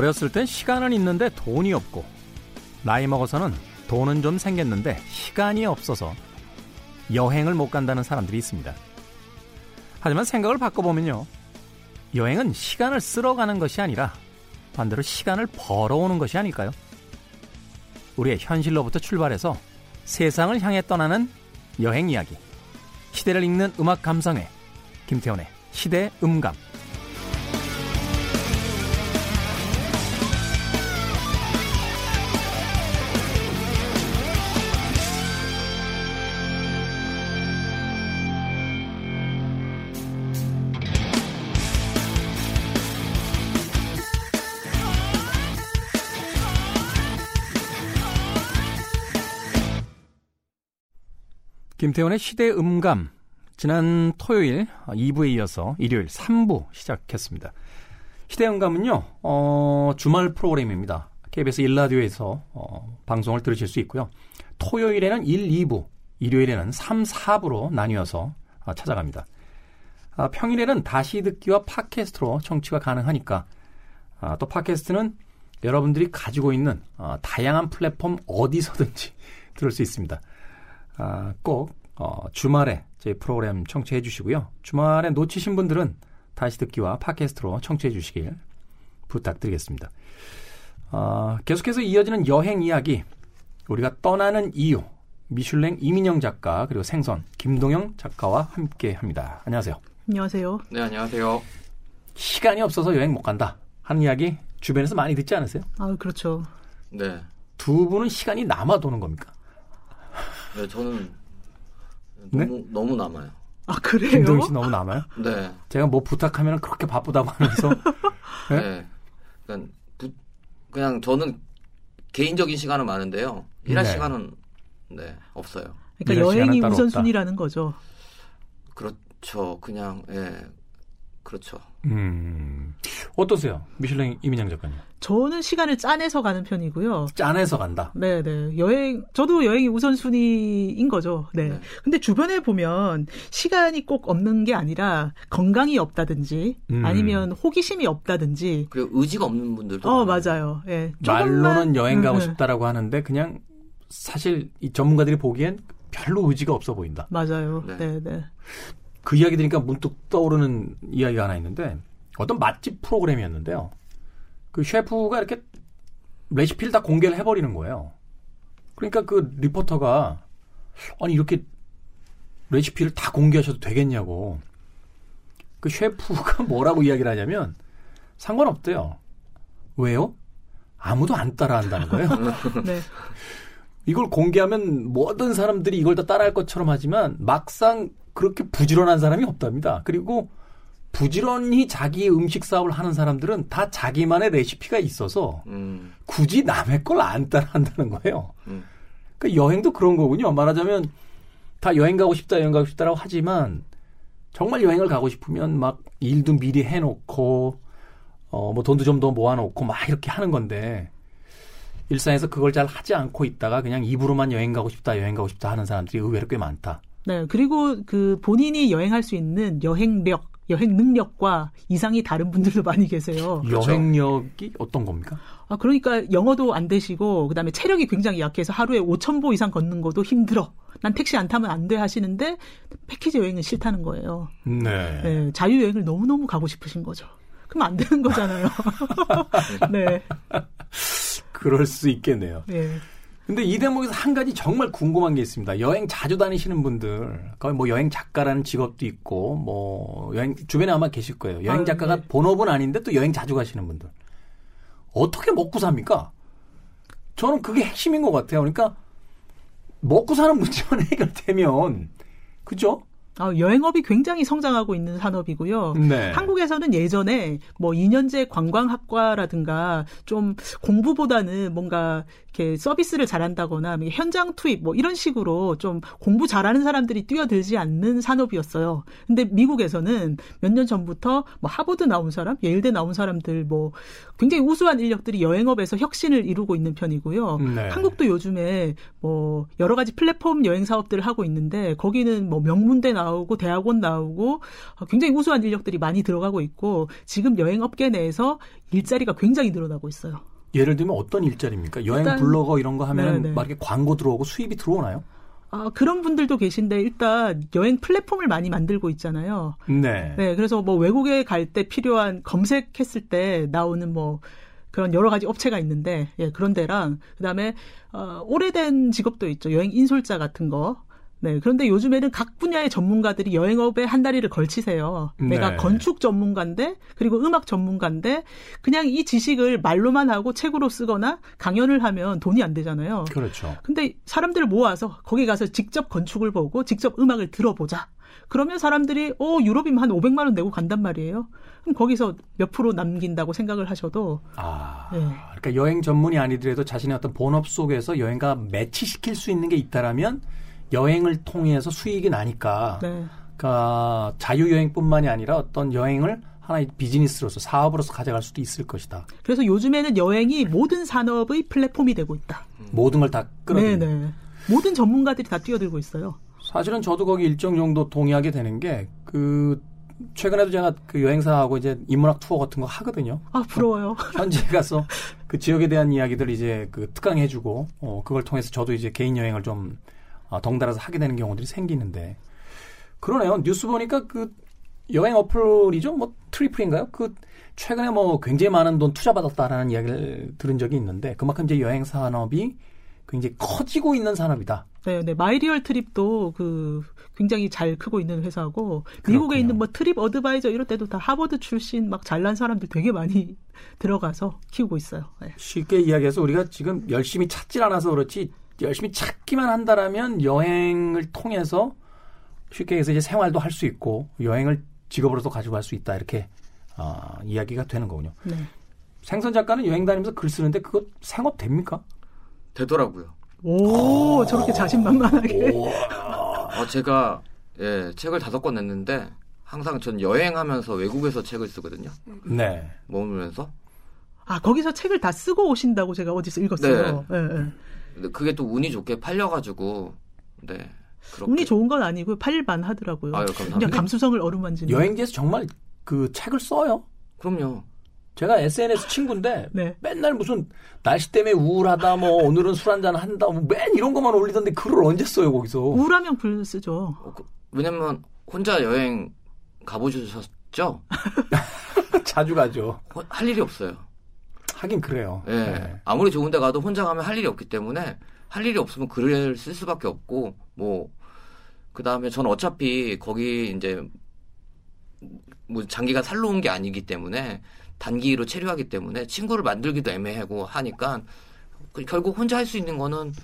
어렸을 땐 시간은 있는데 돈이 없고 나이 먹어서는 돈은 좀 생겼는데 시간이 없어서 여행을 못 간다는 사람들이 있습니다. 하지만 생각을 바꿔보면요. 여행은 시간을 쓸어가는 것이 아니라 반대로 시간을 벌어오는 것이 아닐까요? 우리의 현실로부터 출발해서 세상을 향해 떠나는 여행 이야기. 시대를 읽는 음악 감상회. 김태훈의 시대 음감. 김태훈의 시대 음감. 지난 토요일 2부에 이어서 일요일 3부 시작했습니다. 시대 음감은요, 어, 주말 프로그램입니다. KBS 일라디오에서 어, 방송을 들으실 수 있고요. 토요일에는 1, 2부, 일요일에는 3, 4부로 나뉘어서 어, 찾아갑니다. 아, 평일에는 다시 듣기와 팟캐스트로 청취가 가능하니까 아, 또 팟캐스트는 여러분들이 가지고 있는 어, 다양한 플랫폼 어디서든지 들을 수 있습니다. 아, 꼭 어, 주말에 제 프로그램 청취해 주시고요. 주말에 놓치신 분들은 다시 듣기와 팟캐스트로 청취해 주시길 부탁드리겠습니다. 어, 계속해서 이어지는 여행 이야기 우리가 떠나는 이유 미슐랭 이민영 작가 그리고 생선 김동영 작가와 함께 합니다. 안녕하세요. 안녕하세요. 네, 안녕하세요. 시간이 없어서 여행 못 간다 하는 이야기 주변에서 많이 듣지 않으세요? 아, 그렇죠. 네. 두 분은 시간이 남아 도는 겁니까? 네, 저는 네? 너무 너무 남아요. 아, 그래요? 김동영 씨 너무 남아요? 네. 제가 뭐 부탁하면 그렇게 바쁘다고 하면서 네? 네. 그러니까 부, 그냥 저는 개인적인 시간은 많은데요. 일할 네. 시간은 네, 없어요. 그러니까 여행이 우선순위라는 거죠. 그렇죠. 그냥 예. 그렇죠. 음, 어떠세요? 미슐랭 이민영 작가님. 저는 시간을 짜내서 가는 편이고요. 짠해서 간다. 네, 네. 여행, 저도 여행이 우선순위인 거죠. 네. 네. 근데 주변에 보면 시간이 꼭 없는 게 아니라 건강이 없다든지 음. 아니면 호기심이 없다든지. 그리고 의지가 없는 분들도 어, 많아요. 맞아요. 예. 말로는 조금만- 여행 가고 음, 음. 싶다라고 하는데 그냥 사실 이 전문가들이 보기엔 별로 의지가 없어 보인다. 맞아요. 네. 네, 네. 그 이야기 들으니까 문득 떠오르는 이야기가 하나 있는데 어떤 맛집 프로그램이었는데요. 그 셰프가 이렇게 레시피를 다 공개를 해버리는 거예요. 그러니까 그 리포터가 아니 이렇게 레시피를 다 공개하셔도 되겠냐고. 그 셰프가 뭐라고 이야기를 하냐면 상관없대요. 왜요? 아무도 안 따라한다는 거예요. 네. 이걸 공개하면 모든 사람들이 이걸 다 따라할 것처럼 하지만 막상 그렇게 부지런한 사람이 없답니다. 그리고 부지런히 자기 음식 사업을 하는 사람들은 다 자기만의 레시피가 있어서 음. 굳이 남의 걸 안 따라한다는 거예요. 음. 그러니까 여행도 그런 거군요. 말하자면 다 여행 가고 싶다, 여행 가고 싶다라고 하지만 정말 여행을 가고 싶으면 막 일도 미리 해놓고 어 뭐 돈도 좀 더 모아놓고 막 이렇게 하는 건데 일상에서 그걸 잘 하지 않고 있다가 그냥 입으로만 여행 가고 싶다, 여행 가고 싶다 하는 사람들이 의외로 꽤 많다. 네. 그리고 그 본인이 여행할 수 있는 여행력, 여행 능력과 이상이 다른 분들도 많이 계세요. 그렇죠. 여행력이 어떤 겁니까? 아, 그러니까 영어도 안 되시고, 그 다음에 체력이 굉장히 약해서 하루에 5,000보 이상 걷는 것도 힘들어. 난 택시 안 타면 안 돼 하시는데, 패키지 여행은 싫다는 거예요. 네. 네, 자유 여행을 너무너무 가고 싶으신 거죠. 그럼 안 되는 거잖아요. 네, 그럴 수 있겠네요. 네. 근데 이 대목에서 한 가지 정말 궁금한 게 있습니다. 여행 자주 다니시는 분들, 거의 뭐 여행 작가라는 직업도 있고, 뭐 여행 주변에 아마 계실 거예요. 여행 아유, 작가가 네. 본업은 아닌데 또 여행 자주 가시는 분들. 어떻게 먹고 삽니까? 저는 그게 핵심인 것 같아요. 그러니까 먹고 사는 문제만 해결되면, 그죠? 아, 여행업이 굉장히 성장하고 있는 산업이고요. 네. 한국에서는 예전에 뭐 2년제 관광학과라든가 좀 공부보다는 뭔가 이렇게 서비스를 잘한다거나 현장 투입 뭐 이런 식으로 좀 공부 잘하는 사람들이 뛰어들지 않는 산업이었어요. 근데 미국에서는 몇 년 전부터 뭐 하버드 나온 사람, 예일대 나온 사람들 뭐 굉장히 우수한 인력들이 여행업에서 혁신을 이루고 있는 편이고요. 네. 한국도 요즘에 뭐 여러 가지 플랫폼 여행 사업들을 하고 있는데 거기는 뭐 명문대 나오고 대학원 나오고 어, 굉장히 우수한 인력들이 많이 들어가고 있고 지금 여행 업계 내에서 일자리가 굉장히 늘어나고 있어요. 예를 들면 어떤 일자리입니까? 여행 일단- 블로거 이런 거 하면. 막 이렇게 광고 들어오고 수입이 들어오나요? 아, 그런 분들도 계신데 일단 여행 플랫폼을 많이 만들고 있잖아요. 네. 네, 그래서 뭐 외국에 갈 때 필요한 검색했을 때 나오는 뭐 그런 여러 가지 업체가 있는데 예, 그런 데랑 그다음에 어, 오래된 직업도 있죠. 여행 인솔자 같은 거. 네, 그런데 요즘에는 각 분야의 전문가들이 여행업에 한 다리를 걸치세요. 내가 네. 건축 전문가인데 그리고 음악 전문가인데 그냥 이 지식을 말로만 하고 책으로 쓰거나 강연을 하면 돈이 안 되잖아요. 그렇죠. 근데 사람들을 모아서 거기 가서 직접 건축을 보고 직접 음악을 들어보자. 그러면 사람들이 어 유럽이면 한 500만 원 내고 간단 말이에요. 그럼 거기서 몇 프로 남긴다고 생각을 하셔도 아, 네. 그러니까 여행 전문이 아니더라도 자신의 어떤 본업 속에서 여행과 매치시킬 수 있는 게 있다라면 여행을 통해서 수익이 나니까 네. 그러니까 자유 여행뿐만이 아니라 어떤 여행을 하나의 비즈니스로서 사업으로서 가져갈 수도 있을 것이다. 그래서 요즘에는 여행이 모든 산업의 플랫폼이 되고 있다. 모든 걸 다 끌어들이는. 네네. 모든 전문가들이 다 뛰어들고 있어요. 사실은 저도 거기 일정 정도 동의하게 되는 게 그 최근에도 제가 그 여행사하고 이제 인문학 투어 같은 거 하거든요. 아 부러워요. 현지에 가서 그 지역에 대한 이야기들 이제 그 특강해주고 어 그걸 통해서 저도 이제 개인 여행을 좀 아, 덩달아서 하게 되는 경우들이 생기는데 그러네요. 뉴스 보니까 그 여행 어플이죠. 뭐 트리플인가요? 그 최근에 뭐 굉장히 많은 돈 투자 받았다라는 이야기를 들은 적이 있는데 그만큼 이제 여행 산업이 굉장히 커지고 있는 산업이다. 네, 네. 마이리얼 트립도 그 굉장히 잘 크고 있는 회사고 그렇군요. 미국에 있는 뭐 트립 어드바이저 이럴 때도 다 하버드 출신 막 잘난 사람들 되게 많이 들어가서 키우고 있어요. 네. 쉽게 이야기해서 우리가 지금 열심히 찾질 않아서 그렇지 열심히 찾기만 한다라면 여행을 통해서 쉽게 해서 이제 생활도 할 수 있고 여행을 직업으로도 가지고 갈 수 있다 이렇게 아, 이야기가 되는 거군요. 네. 생선 작가는 여행 다니면서 글 쓰는데 그거 생업 됩니까? 되더라고요. 오, 저렇게 자신만만하게. 어, 제가 예, 책을 다섯 권 냈는데 항상 전 여행하면서 외국에서 책을 쓰거든요. 네. 머물면서. 아, 거기서 책을 다 쓰고 오신다고 제가 어디서 읽었어요. 네. 네. 근데 그게 또 운이 좋게 팔려가지고 네. 그렇게. 운이 좋은 건 아니고 팔만 하더라고요. 아유, 감사합니다. 그냥 감수성을 어루만지는. 여행지에서 정말 그 책을 써요. 그럼요. 제가 SNS 친구인데 네. 맨날 무슨 날씨 때문에 우울하다 뭐 오늘은 술 한잔 한다 뭐 맨 이런 것만 올리던데 글을 언제 써요 거기서? 우울하면 글 쓰죠. 어, 그- 왜냐면 혼자 여행 가보셨죠? 자주 가죠. 호- 할 일이 없어요. 하긴 그래요. 예. 네. 아무리 좋은 데 가도 혼자 가면 할 일이 없기 때문에 할 일이 없으면 글을 쓸 수밖에 없고 뭐 그다음에 저는 어차피 거기 이제 뭐 장기간 살러 온 게 아니기 때문에 단기로 체류하기 때문에 친구를 만들기도 애매하고 하니까 그- 결국 혼자 할 수 있는 거는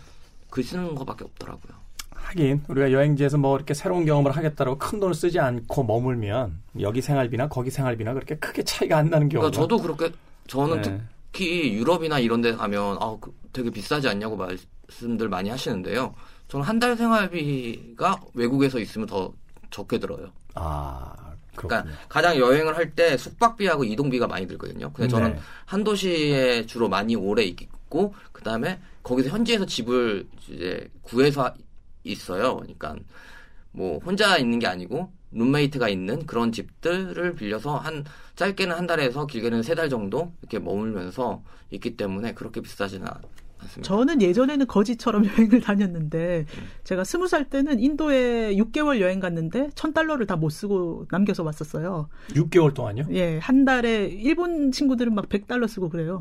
글 쓰는 거밖에 없더라고요. 하긴 우리가 여행지에서 뭐 이렇게 새로운 경험을 하겠다고 큰 돈을 쓰지 않고 머물면 여기 생활비나 거기 생활비나 그렇게 크게 차이가 안 나는 경우가 그러니까 저도 그렇게 저는 네. 특히 유럽이나 이런 데 가면 아, 그 되게 비싸지 않냐고 말씀들 많이 하시는데요. 저는 한 달 생활비가 외국에서 있으면 더 적게 들어요. 아 그렇군요. 그러니까 가장 여행을 할 때 숙박비하고 이동비가 많이 들거든요. 근데 저는 네. 한 도시에 주로 많이 오래 있고 그다음에 거기서 현지에서 집을 이제 구해서 있어요. 그러니까 뭐 혼자 있는 게 아니고 룸메이트가 있는 그런 집들을 빌려서 한 짧게는 한 달에서 길게는 세 달 정도 이렇게 머물면서 있기 때문에 그렇게 비싸지는 않- 않습니다. 저는 예전에는 거지처럼 여행을 다녔는데 제가 스무 살 때는 인도에 6개월 여행 갔는데 천 달러를 다 못 쓰고 남겨서 왔었어요. 6개월 동안요? 예, 한 달에 일본 친구들은 막 100달러 쓰고 그래요.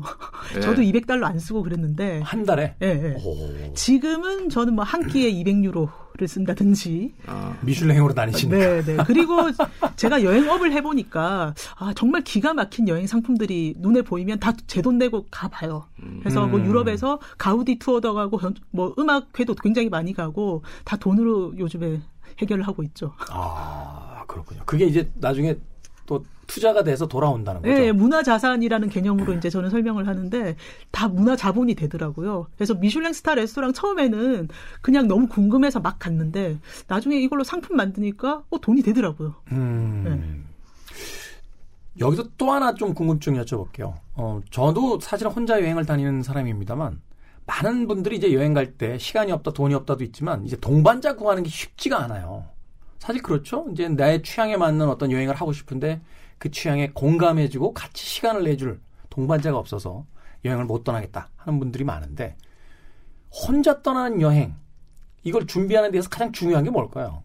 네. 저도 200달러 안 쓰고 그랬는데 한 달에? 예, 예. 오, 지금은 저는 뭐 한 끼에 200유로 를 쓴다든지 아, 미슐랭으로 다니시니까. 네, 네. 그리고 제가 여행업을 해보니까 아 정말 기가 막힌 여행 상품들이 눈에 보이면 다 제 돈 내고 가봐요. 그래서 뭐 음. 유럽에서 가우디 투어도 가고 현- 뭐 음악회도 굉장히 많이 가고 다 돈으로 요즘에 해결을 하고 있죠. 아 그렇군요. 그게 이제 나중에 또 투자가 돼서 돌아온다는 거죠. 네, 문화 자산이라는 개념으로 이제 저는 설명을 하는데 다 문화 자본이 되더라고요. 그래서 미슐랭 스타 레스토랑 처음에는 그냥 너무 궁금해서 막 갔는데 나중에 이걸로 상품 만드니까 어 돈이 되더라고요. 음. 네. 여기서 또 하나 좀 궁금증 여쭤볼게요. 어, 저도 사실 혼자 여행을 다니는 사람입니다만, 많은 분들이 이제 여행 갈 때 시간이 없다, 돈이 없다도 있지만, 이제 동반자 구하는 게 쉽지가 않아요. 사실 그렇죠. 이제 나의 취향에 맞는 어떤 여행을 하고 싶은데 그 취향에 공감해주고 같이 시간을 내줄 동반자가 없어서 여행을 못 떠나겠다 하는 분들이 많은데 혼자 떠나는 여행 이걸 준비하는 데서 가장 중요한 게 뭘까요?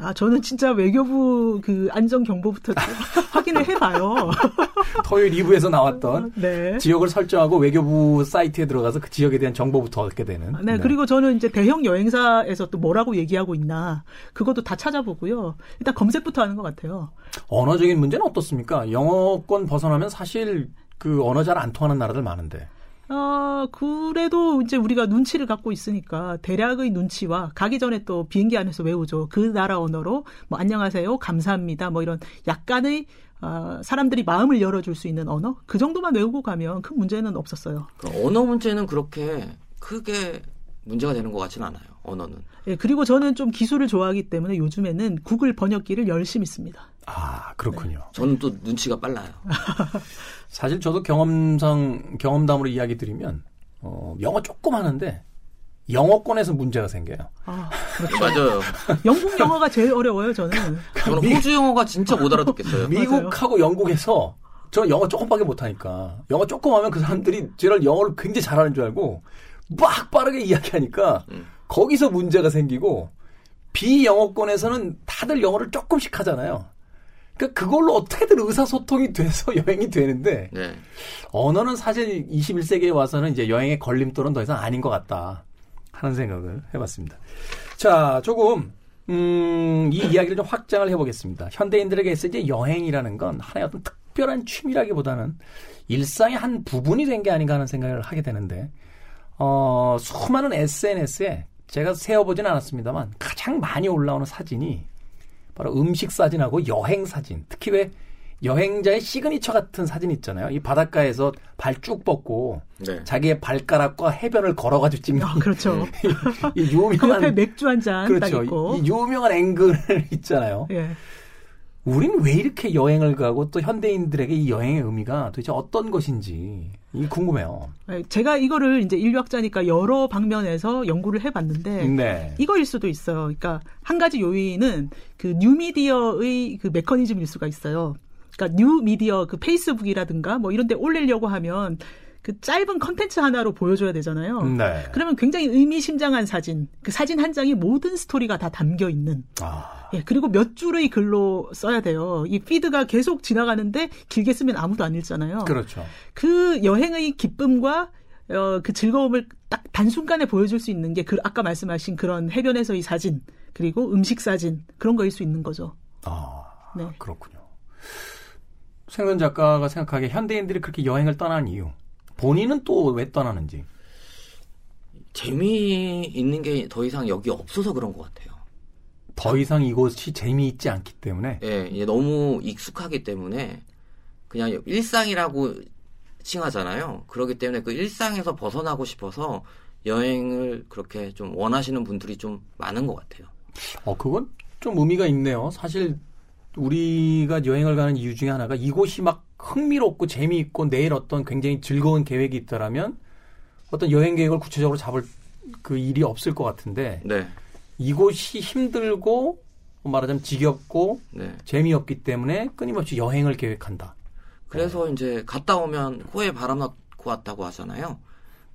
아, 저는 진짜 외교부 그 안전경보부터 확인을 해봐요. 토요일 2부에서 나왔던 네. 지역을 설정하고 외교부 사이트에 들어가서 그 지역에 대한 정보부터 얻게 되는. 네, 그리고 저는 이제 대형 여행사에서 또 뭐라고 얘기하고 있나 그것도 다 찾아보고요. 일단 검색부터 하는 것 같아요. 언어적인 문제는 어떻습니까? 영어권 벗어나면 사실 그 언어 잘 안 통하는 나라들 많은데. 어, 그래도 이제 우리가 눈치를 갖고 있으니까 대략의 눈치와 가기 전에 또 비행기 안에서 외우죠. 그 나라 언어로 뭐 안녕하세요, 감사합니다, 뭐 이런 약간의 어, 사람들이 마음을 열어줄 수 있는 언어 그 정도만 외우고 가면 큰 문제는 없었어요. 그 언어 문제는 그렇게 크게 문제가 되는 것 같지는 않아요. 언어는. 예, 그리고 저는 좀 기술을 좋아하기 때문에 요즘에는 구글 번역기를 열심히 씁니다. 아, 그렇군요. 저는 또 눈치가 빨라요. 사실 저도 경험상 경험담으로 이야기 드리면 어, 영어 조금 하는데 영어권에서 문제가 생겨요. 아, 맞아요. 영국 영어가 제일 어려워요, 저는. 저는 호주 영어가 진짜 못 알아듣겠어요. 미국하고 영국에서 저 영어 조금밖에 못하니까 영어 조금 하면 그 사람들이 저를 영어를 굉장히 잘하는 줄 알고 막 빠르게 이야기하니까 음. 거기서 문제가 생기고 비영어권에서는 다들 영어를 조금씩 하잖아요. 그러니까 그걸로 어떻게든 의사소통이 돼서 여행이 되는데 네. 언어는 사실 21세기에 와서는 이제 여행의 걸림돌은 더 이상 아닌 것 같다 하는 생각을 해봤습니다. 자, 조금 음, 이 이야기를 좀 확장을 해보겠습니다. 현대인들에게 있어 이제 여행이라는 건 하나의 어떤 특별한 취미라기보다는 일상의 한 부분이 된 게 아닌가 하는 생각을 하게 되는데 어, 수많은 SNS에 제가 세어보진 않았습니다만 가장 많이 올라오는 사진이 바로 음식 사진하고 여행 사진. 특히 왜 여행자의 시그니처 같은 사진 있잖아요. 이 바닷가에서 발 쭉 뻗고 네. 자기의 발가락과 해변을 걸어가지고 찍는 아, 그렇죠. 이그 유명한 맥주 한잔딱 그렇죠. 있고. 이 유명한 앵글 있잖아요. 예. 우린 왜 이렇게 여행을 가고 또 현대인들에게 이 여행의 의미가 도대체 어떤 것인지 이 궁금해요. 예, 제가 이거를 이제 인류학자니까 여러 방면에서 연구를 해봤는데 네. 이거일 수도 있어요. 그러니까 한 가지 요인은 그 뉴미디어의 그 메커니즘일 수가 있어요. 그러니까 뉴미디어 그 페이스북이라든가 뭐 이런 데 올리려고 하면 그 짧은 컨텐츠 하나로 보여줘야 되잖아요. 네. 그러면 굉장히 의미심장한 사진, 그 사진 한 장에 모든 스토리가 다 담겨 있는. 아, 예, 그리고 몇 줄의 글로 써야 돼요. 이 피드가 계속 지나가는데 길게 쓰면 아무도 안 읽잖아요. 그렇죠. 그 여행의 기쁨과 어, 그 즐거움을 딱 단순간에 보여줄 수 있는 게 그 아까 말씀하신 그런 해변에서의 사진 그리고 음식 사진 그런 거일 수 있는 거죠. 아, 네. 그렇군요. 생선 작가가 생각하기에 현대인들이 그렇게 여행을 떠나는 이유. 본인은 또 왜 떠나는지. 재미있는 게 더 이상 여기 없어서 그런 것 같아요. 더 이상 이곳이 재미있지 않기 때문에. 예, 이게 너무 익숙하기 때문에 그냥 일상이라고 칭하잖아요. 그렇기 때문에 그 일상에서 벗어나고 싶어서 여행을 그렇게 좀 원하시는 분들이 좀 많은 것 같아요. 어, 그건 좀 의미가 있네요. 사실 우리가 여행을 가는 이유 중에 하나가 이곳이 막 흥미롭고 재미있고 내일 어떤 굉장히 즐거운 계획이 있더라면 어떤 여행 계획을 구체적으로 잡을 그 일이 없을 것 같은데 네, 이곳이 힘들고 말하자면 지겹고 네. 재미없기 때문에 끊임없이 여행을 계획한다. 그래서 이제 갔다 오면 코에 바람 넣고 왔다고 하잖아요.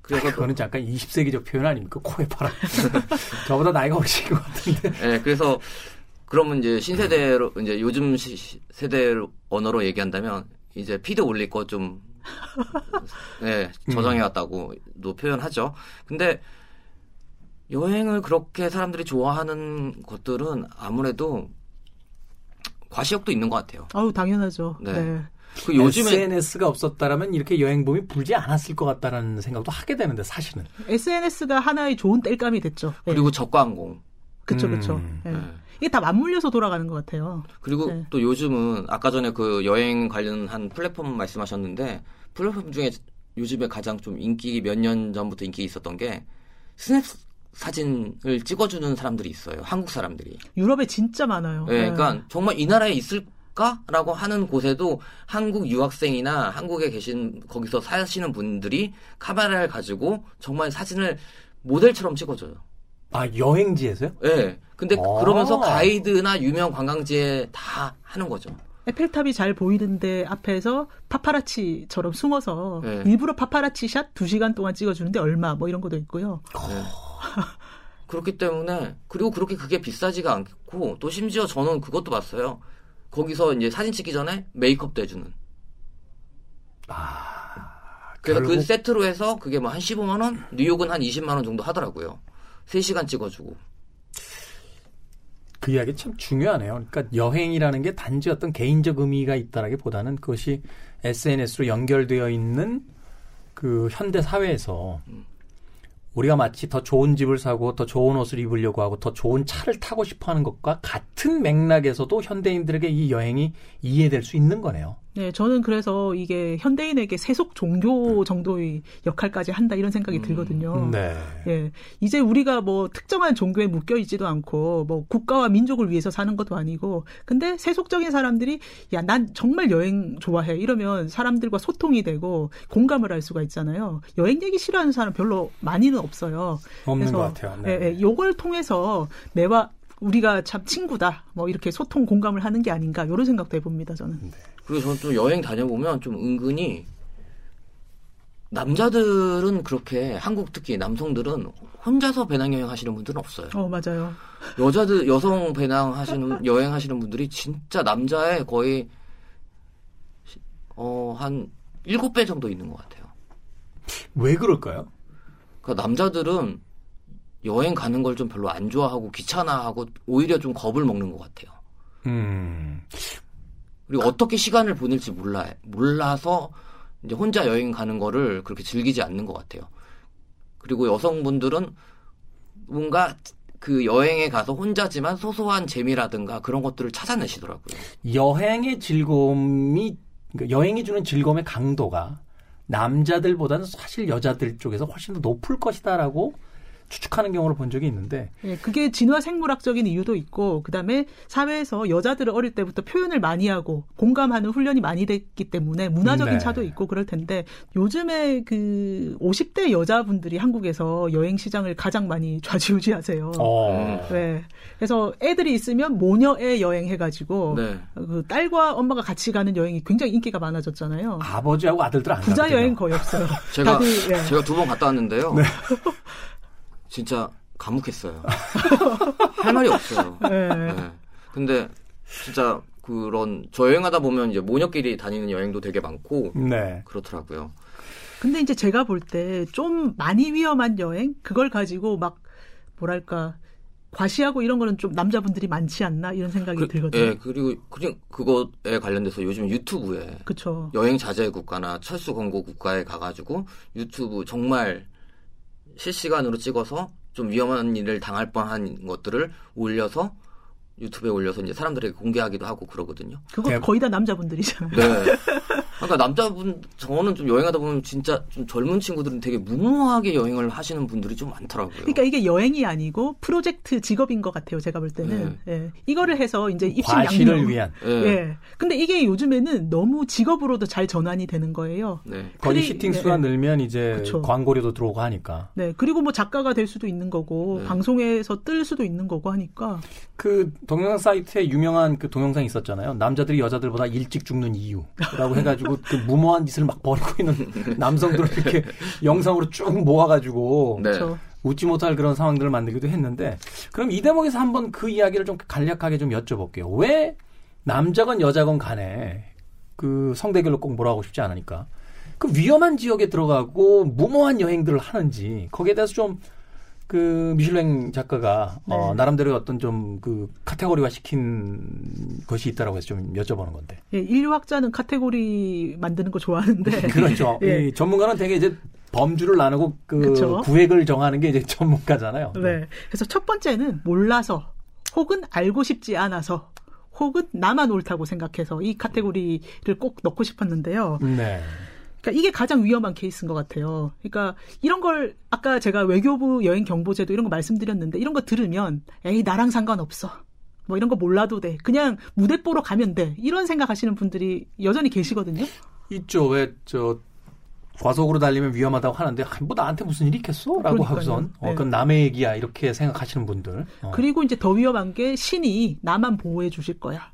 그래서 또- 그거는 잠깐 20세기적 표현 아닙니까? 코에 바람. 저보다 나이가 훨씬 것 같은데. 예, 그래서 그러면 이제 신세대로 이제 요즘 시- 시- 세대 언어로 얘기한다면 이제 피드 올릴 거좀 예, 저장해 왔다고도 표현하죠. 근데 여행을 그렇게 사람들이 좋아하는 것들은 아무래도 과시욕도 있는 것 같아요. 아우 당연하죠. 네. 네. 그 요즘에 SNS가 없었다라면 이렇게 여행붐이 불지 않았을 것 같다라는 생각도 하게 되는데 사실은. SNS가 하나의 좋은 땔감이 됐죠. 네. 그리고 저가항공 그쵸 음. 그쵸. 네. 예. 이게 다 맞물려서 돌아가는 것 같아요. 그리고 네. 또 요즘은 아까 전에 그 여행 관련한 플랫폼 말씀하셨는데 플랫폼 중에 요즘에 가장 좀 인기 몇 년 전부터 인기 있었던 게 스냅 사진을 찍어주는 사람들이 있어요. 한국 사람들이. 유럽에 진짜 많아요. 예, 네. 그러니까 정말 이 나라에 있을까라고 하는 곳에도 한국 유학생이나 한국에 계신 거기서 사시는 분들이 카메라를 가지고 정말 사진을 모델처럼 찍어줘요. 아 여행지에서요? 네. 근데 아. 그러면서 가이드나 유명 관광지에 다 하는 거죠. 에펠탑이 잘 보이는데 앞에서 파파라치처럼 숨어서 네. 일부러 파파라치 샷 2시간 동안 찍어주는데 얼마 뭐 이런 것도 있고요. 네. 그렇기 때문에 그리고 그렇게 그게 비싸지가 않고 또 심지어 저는 그것도 봤어요. 거기서 이제 사진 찍기 전에 메이크업도 해주는. 그래서 그 결국- 세트로 해서 그게 뭐 한 15만 원, 뉴욕은 한 20만 원 정도 하더라고요. 3시간 찍어주고. 그 이야기 참 중요하네요. 그러니까 여행이라는 게 단지 어떤 개인적 의미가 있다라기보다는 그것이 SNS로 연결되어 있는 그 현대 사회에서 우리가 마치 더 좋은 집을 사고 더 좋은 옷을 입으려고 하고 더 좋은 차를 타고 싶어 하는 것과 같은 맥락에서도 현대인들에게 이 여행이 이해될 수 있는 거네요. 네, 저는 그래서 이게 현대인에게 세속 종교 정도의 역할까지 한다 이런 생각이 들거든요. 네. 예. 이제 우리가 뭐 특정한 종교에 묶여 있지도 않고 뭐 국가와 민족을 위해서 사는 것도 아니고 근데 세속적인 사람들이 야, 난 정말 여행 좋아해. 이러면 사람들과 소통이 되고 공감을 할 수가 있잖아요. 여행 얘기 싫어하는 사람 별로 많이는 없어요. 없는 그래서, 것 같아요. 네. 예, 예, 요걸 통해서 내와 우리가 참 친구다. 뭐 이렇게 소통 공감을 하는 게 아닌가. 이런 생각도 해봅니다. 저는. 그리고 저는 좀 여행 다녀보면 좀 은근히 남자들은 그렇게 한국 특히 남성들은 혼자서 배낭여행 하시는 분들은 없어요. 어 맞아요. 여자들 여성 배낭 하시는 여행 하시는 분들이 진짜 남자의 거의 어한 일곱 배 정도 있는 것 같아요. 왜 그럴까요? 그러니까 남자들은 여행 가는 걸 좀 별로 안 좋아하고 귀찮아하고 오히려 좀 겁을 먹는 것 같아요. 음. 그리고 어떻게 시간을 보낼지 몰라 몰라서 이제 혼자 여행 가는 거를 그렇게 즐기지 않는 것 같아요. 그리고 여성분들은 뭔가 그 여행에 가서 혼자지만 소소한 재미라든가 그런 것들을 찾아내시더라고요. 여행의 즐거움이 그러니까 여행이 주는 즐거움의 강도가 남자들보다는 사실 여자들 쪽에서 훨씬 더 높을 것이다라고 추측하는 경우를 본 적이 있는데 예, 그게 진화 생물학적인 이유도 있고, 그 다음에 사회에서 여자들을 어릴 때부터 표현을 많이 하고 공감하는 훈련이 많이 됐기 때문에 문화적인 네. 차도 있고 그럴 텐데, 요즘에 그 50대 여자분들이 한국에서 여행 시장을 가장 많이 좌지우지하세요. 어. 네. 그래서 애들이 있으면 모녀애 여행 해가지고, 네. 그 딸과 엄마가 같이 가는 여행이 굉장히 인기가 많아졌잖아요. 아버지하고 아들들 안 부자 가거든요. 여행 거의 없어요. 제가 다들, 예. 제가 두 번 갔다 왔는데요. 진짜 감옥했어요. 할 말이 없어요. 예. 네. 근데 진짜 그런 저 여행하다 보면 이제 모녀끼리 다니는 여행도 되게 많고 네. 그렇더라고요. 근데 이제 제가 볼 때 좀 많이 위험한 여행 그걸 가지고 막 뭐랄까 과시하고 이런 거는 좀 남자분들이 많지 않나 이런 생각이 그, 들거든요. 예, 그리고 그냥 그거에 관련돼서 요즘 유튜브에 그렇죠. 여행 자제 국가나 철수 권고 국가에 가가지고 유튜브 정말 실시간으로 찍어서 좀 위험한 일을 당할 뻔한 것들을 올려서 유튜브에 올려서 이제 사람들에게 공개하기도 하고 그러거든요. 그거 대- 거의 다 남자분들이잖아요. 네. 그러니까 남자분 저는 좀 여행하다 보면 진짜 좀 젊은 친구들은 되게 무모하게 여행을 하시는 분들이 좀 많더라고요. 그러니까 이게 여행이 아니고 프로젝트 직업인 것 같아요. 제가 볼 때는 예. 이거를 해서 이제 과시를 양명. 위한 예. 예. 근데 이게 요즘에는 너무 직업으로도 잘 전환이 되는 거예요. 네. 거기 시팅 네, 수가 네. 늘면 이제 그쵸. 광고료도 들어오고 하니까 네. 그리고 뭐 작가가 될 수도 있는 거고 네. 방송에서 뜰 수도 있는 거고 하니까 그 동영상 사이트에 유명한 그 동영상 있었잖아요. 남자들이 여자들보다 일찍 죽는 이유라고 해가지고 그 무모한 짓을 막 벌이고 있는 남성들을 이렇게 영상으로 쭉 모아가지고 네. 저 웃지 못할 그런 상황들을 만들기도 했는데 그럼 이 대목에서 한번 그 이야기를 좀 간략하게 좀 여쭤볼게요. 왜 남자건 여자건 간에 그 성대결로 꼭 몰아가고 싶지 않으니까 그 위험한 지역에 들어가고 무모한 여행들을 하는지 거기에 대해서 좀 그 미슐랭 작가가 어, 네. 나름대로 어떤 좀 그 카테고리화 시킨 것이 있다라고 해서 좀 여쭤보는 건데 예, 인류학자는 카테고리 만드는 거 좋아하는데 그렇죠. 예. 이 전문가는 되게 이제 범주를 나누고 그 그쵸. 구획을 정하는 게 이제 전문가잖아요. 네. 그래서 첫 번째는 몰라서 혹은 알고 싶지 않아서 혹은 나만 옳다고 생각해서 이 카테고리를 꼭 넣고 싶었는데요. 네. 그러니까 이게 가장 위험한 케이스인 것 같아요. 그러니까 이런 걸 아까 제가 외교부 여행 경보제도 이런 거 말씀드렸는데 이런 거 들으면 에이 나랑 상관없어. 뭐 이런 거 몰라도 돼. 그냥 무대 보러 가면 돼. 이런 생각하시는 분들이 여전히 계시거든요. 있죠. 왜 저 과속으로 달리면 위험하다고 하는데 아, 뭐 나한테 무슨 일이 있겠어? 라고 그러니까요. 하고선 어, 네. 그건 남의 얘기야 이렇게 생각하시는 분들 어. 그리고 이제 더 위험한 게 신이 나만 보호해 주실 거야.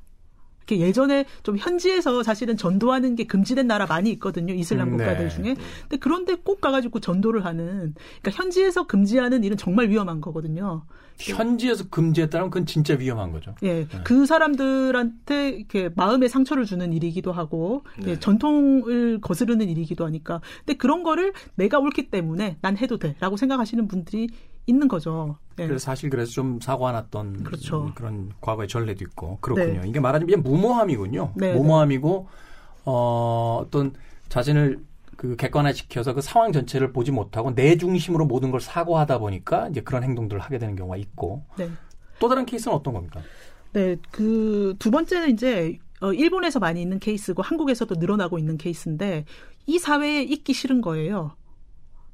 이렇게 예전에 좀 현지에서 사실은 전도하는 게 금지된 나라 많이 있거든요. 이슬람 음, 국가들 네. 중에. 근데 그런데 꼭 가가지고 전도를 하는, 그러니까 현지에서 금지하는 일은 정말 위험한 거거든요. 현지에서 금지했다면 그건 진짜 위험한 거죠. 예, 그 사람들한테 이렇게 마음의 상처를 주는 일이기도 하고 예, 전통을 거스르는 일이기도 하니까. 근데 그런 거를 내가 옳기 때문에 난 해도 돼라고 생각하시는 분들이 있는 거죠. 예. 그래서 사실 그래서 좀 사고가 났던 그렇죠. 음, 그런 과거의 전례도 있고 그렇군요. 네. 이게 말하자면 무모함이군요. 네, 무모함이고 어, 어떤 자신을 그 객관화시켜서 그 상황 전체를 보지 못하고 내 중심으로 모든 걸 사고하다 보니까 이제 그런 행동들을 하게 되는 경우가 있고 네. 또 다른 케이스는 어떤 겁니까? 네, 그 두 번째는 이제 어, 일본에서 많이 있는 케이스고 한국에서도 늘어나고 있는 케이스인데 이 사회에 있기 싫은 거예요.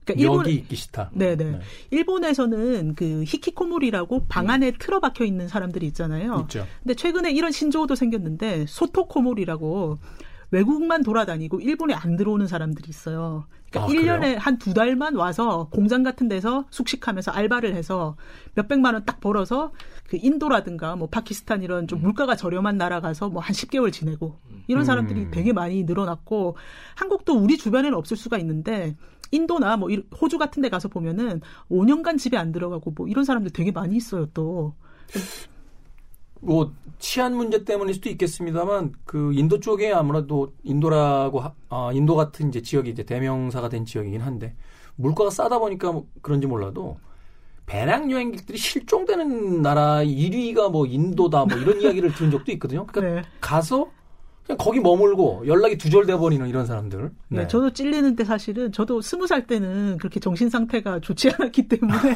그러니까 여기 있기 싫다. 네네. 네. 일본에서는 그 히키코모리라고 방 안에 틀어박혀 있는 사람들이 있잖아요. 있죠. 근데 최근에 이런 신조어도 생겼는데 소토코모리라고 외국만 돌아다니고 일본에 안 들어오는 사람들이 있어요. 그러니까 아, 1년에 한 두 달만 와서 공장 같은 데서 숙식하면서 알바를 해서 몇백만 원 딱 벌어서 그 인도라든가 뭐 파키스탄 이런 좀 물가가 저렴한 나라 가서 뭐 한 10개월 지내고 이런 사람들이 음. 되게 많이 늘어났고 한국도 우리 주변에는 없을 수가 있는데 인도나 뭐 이- 호주 같은 데 가서 보면은 5년간 집에 안 들어가고 뭐 이런 사람들 되게 많이 있어요 또. 뭐 치안 문제 때문일 수도 있겠습니다만 그 인도 쪽에 아무래도 인도라고 하- 아, 인도 같은 이제 지역이 이제 대명사가 된 지역이긴 한데 물가가 싸다 보니까 뭐 그런지 몰라도 배낭 여행객들이 실종되는 나라 1위가 뭐 인도다 뭐 이런 이야기를 들은 적도 있거든요. 그러니까 네. 가서 그냥 거기 머물고 연락이 두절돼 버리는 이런 사람들. 네. 저도 찔리는데 사실은 저도 스무 살 때는 그렇게 정신 상태가 좋지 않았기 때문에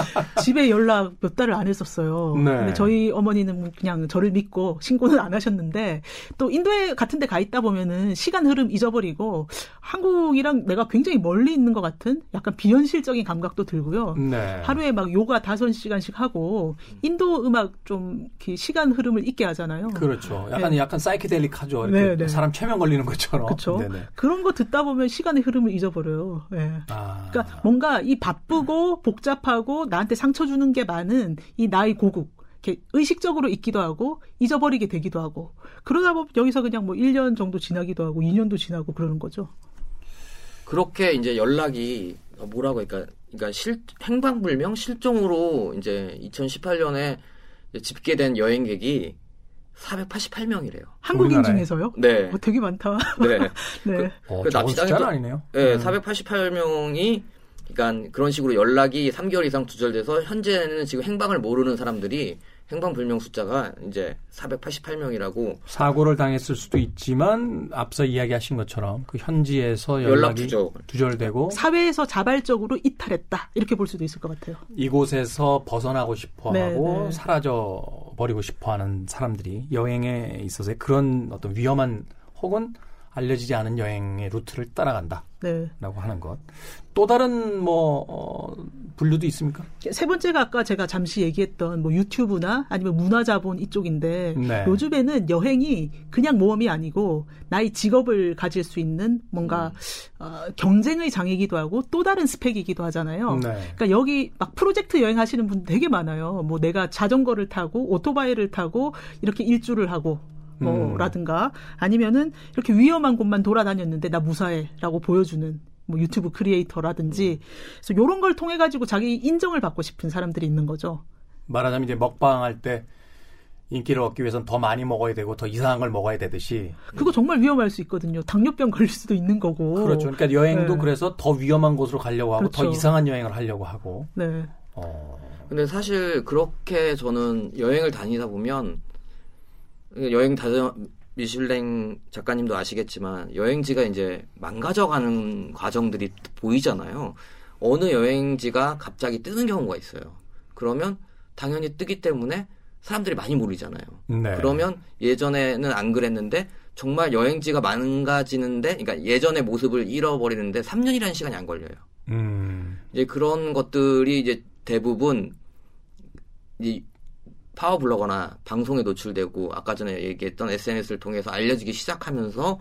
집에 연락 몇 달을 안 했었어요. 네. 근데 저희 어머니는 그냥 저를 믿고 신고는 안 하셨는데 또 인도에 같은 데 가 있다 보면은 시간 흐름 잊어버리고 한국이랑 내가 굉장히 멀리 있는 것 같은 약간 비현실적인 감각도 들고요. 네. 하루에 막 요가 다섯 시간씩 하고 인도 음악 좀 이렇게 시간 흐름을 잊게 하잖아요. 그렇죠. 약간 네. 약간 사이키델릭 하죠. 이렇게 네, 네. 사람 최면 걸리는 것처럼. 그렇죠. 네네. 그런 거 듣다 보면 시간의 흐름을 잊어버려요. 예. 아. 그러니까 뭔가 이 바쁘고 복잡하고 나한테 상처 주는 게 많은 이 나의 고국 이렇게 의식적으로 있기도 하고 잊어버리게 되기도 하고 그러다 보면 여기서 그냥 뭐 1년 정도 지나기도 하고 2년도 지나고 그러는 거죠. 그렇게 이제 연락이 뭐라고 할까? 그러니까 실 행방불명 실종으로 이제 2018년에 집계된 여행객이 488명이래요. 한국인 우리나라에? 중에서요? 네. 어, 되게 많다. 네. 네. 어, 그 납치당했던- 아니네요. 네, 음. 488명이 그러니까 그런 식으로 연락이 3개월 이상 두절돼서 현재는 지금 행방을 모르는 사람들이 행방불명 숫자가 이제 488명이라고 사고를 당했을 수도 있지만 앞서 이야기하신 것처럼 그 현지에서 연락 두절. 두절되고 사회에서 자발적으로 이탈했다 이렇게 볼 수도 있을 것 같아요. 이곳에서 벗어나고 싶어하고 네, 네. 사라져 버리고 싶어하는 사람들이 여행에 있어서 그런 어떤 위험한 혹은 알려지지 않은 여행의 루트를 따라간다라고 네. 하는 것. 또 다른 뭐 어, 분류도 있습니까? 세 번째가 아까 제가 잠시 얘기했던 뭐 유튜브나 아니면 문화자본 이쪽인데 네. 요즘에는 여행이 그냥 모험이 아니고 나의 직업을 가질 수 있는 뭔가 어, 경쟁의 장이기도 하고 또 다른 스펙이기도 하잖아요. 네. 그러니까 여기 막 프로젝트 여행 하시는 분 되게 많아요. 뭐 내가 자전거를 타고 오토바이를 타고 이렇게 일주를 하고 음. 뭐라든가 아니면은 이렇게 위험한 곳만 돌아다녔는데 나 무사해라고 보여주는 뭐 유튜브 크리에이터라든지 그래서 이런 걸 통해 가지고 자기 인정을 받고 싶은 사람들이 있는 거죠. 말하자면 이제 먹방할 때 인기를 얻기 위해서는 더 많이 먹어야 되고 더 이상한 걸 먹어야 되듯이 그거 정말 위험할 수 있거든요. 당뇨병 걸릴 수도 있는 거고. 그렇죠. 그러니까 여행도 네. 그래서 더 위험한 곳으로 가려고 하고 더 그렇죠. 이상한 여행을 하려고 하고 네. 어, 근데 사실 그렇게 저는 여행을 다니다 보면 여행 다녀 미슐랭 작가님도 아시겠지만 여행지가 이제 망가져가는 과정들이 보이잖아요. 어느 여행지가 갑자기 뜨는 경우가 있어요. 그러면 당연히 뜨기 때문에 사람들이 많이 모르잖아요. 네. 그러면 예전에는 안 그랬는데 정말 여행지가 망가지는데, 그러니까 예전의 모습을 잃어버리는데 3년이라는 시간이 안 걸려요. 음, 이제 그런 것들이 이제 대부분 이 파워 블로거나 방송에 노출되고 아까 전에 얘기했던 SNS를 통해서 알려지기 시작하면서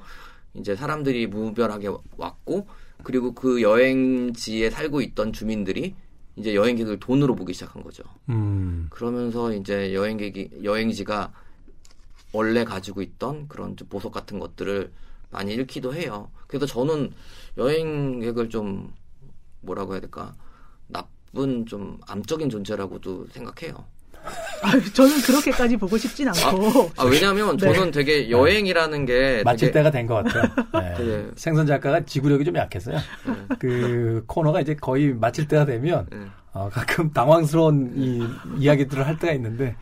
이제 사람들이 무별하게 왔고 그리고 그 여행지에 살고 있던 주민들이 이제 여행객을 돈으로 보기 시작한 거죠. 음. 그러면서 이제 여행객이 여행지가 원래 가지고 있던 그런 좀 보석 같은 것들을 많이 잃기도 해요. 그래서 저는 여행객을 좀 뭐라고 해야 될까 나쁜 좀 암적인 존재라고도 생각해요. 아, 저는 그렇게까지 보고 싶진 않고. 아 왜냐하면 네. 저는 되게 여행이라는 게 마칠 되게 때가 된 것 같아요. 네. 생선 작가가 지구력이 좀 약해서요. 그 코너가 이제 거의 마칠 때가 되면 네. 어, 가끔 당황스러운 이 이야기들을 할 때가 있는데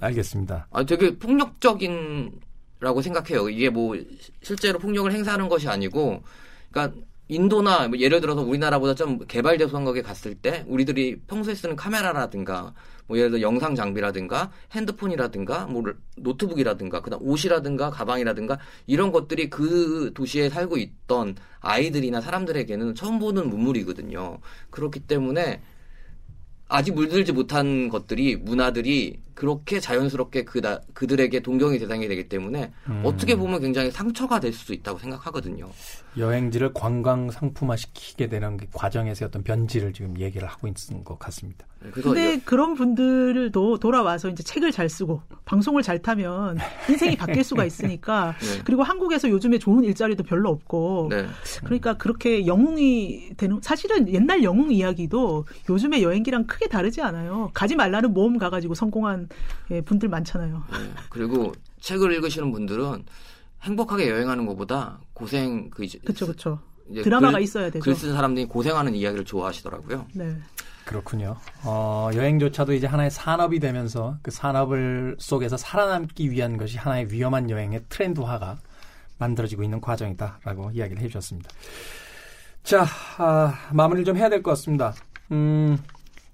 알겠습니다. 아, 되게 폭력적인 라고 생각해요. 이게 뭐 실제로 폭력을 행사하는 것이 아니고, 그러니까 인도나 뭐 예를 들어서 우리나라보다 좀 개발되소한 국에 갔을 때 우리들이 평소에 쓰는 카메라라든가 뭐 예를 들어 영상 장비라든가 핸드폰이라든가 뭐 노트북이라든가 그다음 옷이라든가 가방이라든가 이런 것들이 그 도시에 살고 있던 아이들이나 사람들에게는 처음 보는 문물이거든요. 그렇기 때문에 아직 물들지 못한 것들이 문화들이 그렇게 자연스럽게 그다, 그들에게 동경의 대상이 되기 때문에 음. 어떻게 보면 굉장히 상처가 될 수도 있다고 생각하거든요. 여행지를 관광 상품화 시키게 되는 그 과정에서 어떤 변질을 지금 얘기를 하고 있는 것 같습니다. 네, 근데 여- 그런 분들도 돌아와서 이제 책을 잘 쓰고 방송을 잘 타면 인생이 바뀔 수가 있으니까 네. 그리고 한국에서 요즘에 좋은 일자리도 별로 없고 네. 그러니까 그렇게 영웅이 되는 사실은 옛날 영웅 이야기도 요즘의 여행기랑 크게 다르지 않아요. 가지 말라는 모험 가가지고 성공한 예, 분들 많잖아요. 네. 그리고 책을 읽으시는 분들은 행복하게 여행하는 것보다 고생 그 이제 그렇죠, 그렇죠. 이제 드라마가 글- 있어야 되죠. 글 쓰는 사람들이 고생하는 이야기를 좋아하시더라고요. 네. 그렇군요. 어, 여행조차도 이제 하나의 산업이 되면서 그 산업을 속에서 살아남기 위한 것이 하나의 위험한 여행의 트렌드화가 만들어지고 있는 과정이다라고 이야기를 해주셨습니다. 자, 아, 마무리를 좀 해야 될 것 같습니다. 음,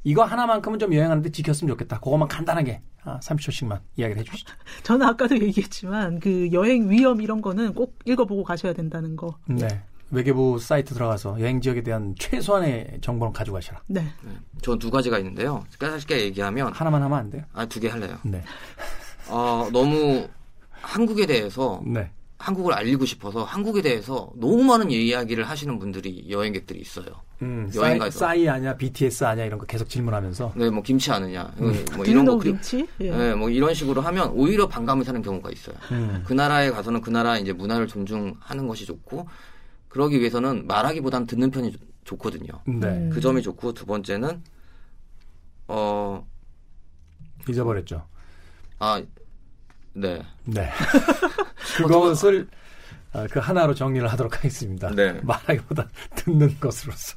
이거 하나만큼은 좀 여행하는데 지켰으면 좋겠다. 그것만 간단하게 아, 30초씩만 이야기를 해주시죠. 저는 아까도 얘기했지만 그 여행 위험 이런 거는 꼭 읽어보고 가셔야 된다는 거. 네. 외교부 사이트 들어가서 여행 지역에 대한 최소한의 정보는 가져가셔라. 네. 네. 저는 두 가지가 있는데요. 짧게 얘기하면 하나만 하면 안 돼요? 아 두 개 할래요. 네. 어, 너무 한국에 대해서 네. 한국을 알리고 싶어서 한국에 대해서 너무 많은 이야기를 하시는 분들이 여행객들이 있어요. 음, 여행 가서. 싸이 아냐, BTS 아냐 이런 거 계속 질문하면서 네, 뭐 김치 아느냐, 뭐 이런 거 들노 그리- 김치? 예. 네, 뭐 이런 식으로 하면 오히려 반감을 사는 경우가 있어요. 음. 그 나라에 가서는 그 나라 이제 문화를 존중하는 것이 좋고 그러기 위해서는 말하기보다는 듣는 편이 좋- 좋거든요. 네. 음. 그 점이 좋고 두 번째는 어, 잊어버렸죠. 아, 네. 네. 그것을 어, 그 하나로 정리를 하도록 하겠습니다. 네. 말하기보다 듣는 것으로서.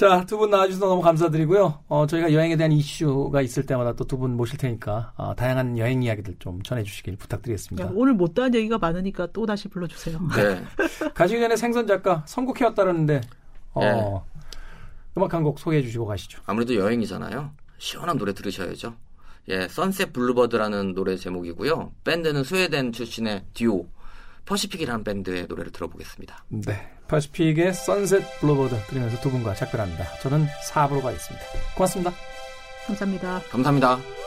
자, 두 분 나와주셔서 너무 감사드리고요. 어, 저희가 여행에 대한 이슈가 있을 때마다 또 두 분 모실 테니까 어, 다양한 여행 이야기들 좀 전해주시길 부탁드리겠습니다. 야, 오늘 못다한 얘기가 많으니까 또 다시 불러주세요. 네. 가시기 전에 생선 작가 선곡해왔다는데 어, 네. 음악 한 곡 소개해 주시고 가시죠. 아무래도 여행이잖아요. 시원한 노래 들으셔야죠. 예, Sunset Boulevard라는 노래 제목이고요. 밴드는 스웨덴 출신의 듀오 퍼시픽이라는 밴드의 노래를 들어보겠습니다. 네. 퍼시픽의 Sunset Boulevard 들으면서 두 분과 작별합니다. 저는 4부로 가겠습니다. 고맙습니다. 감사합니다. 감사합니다.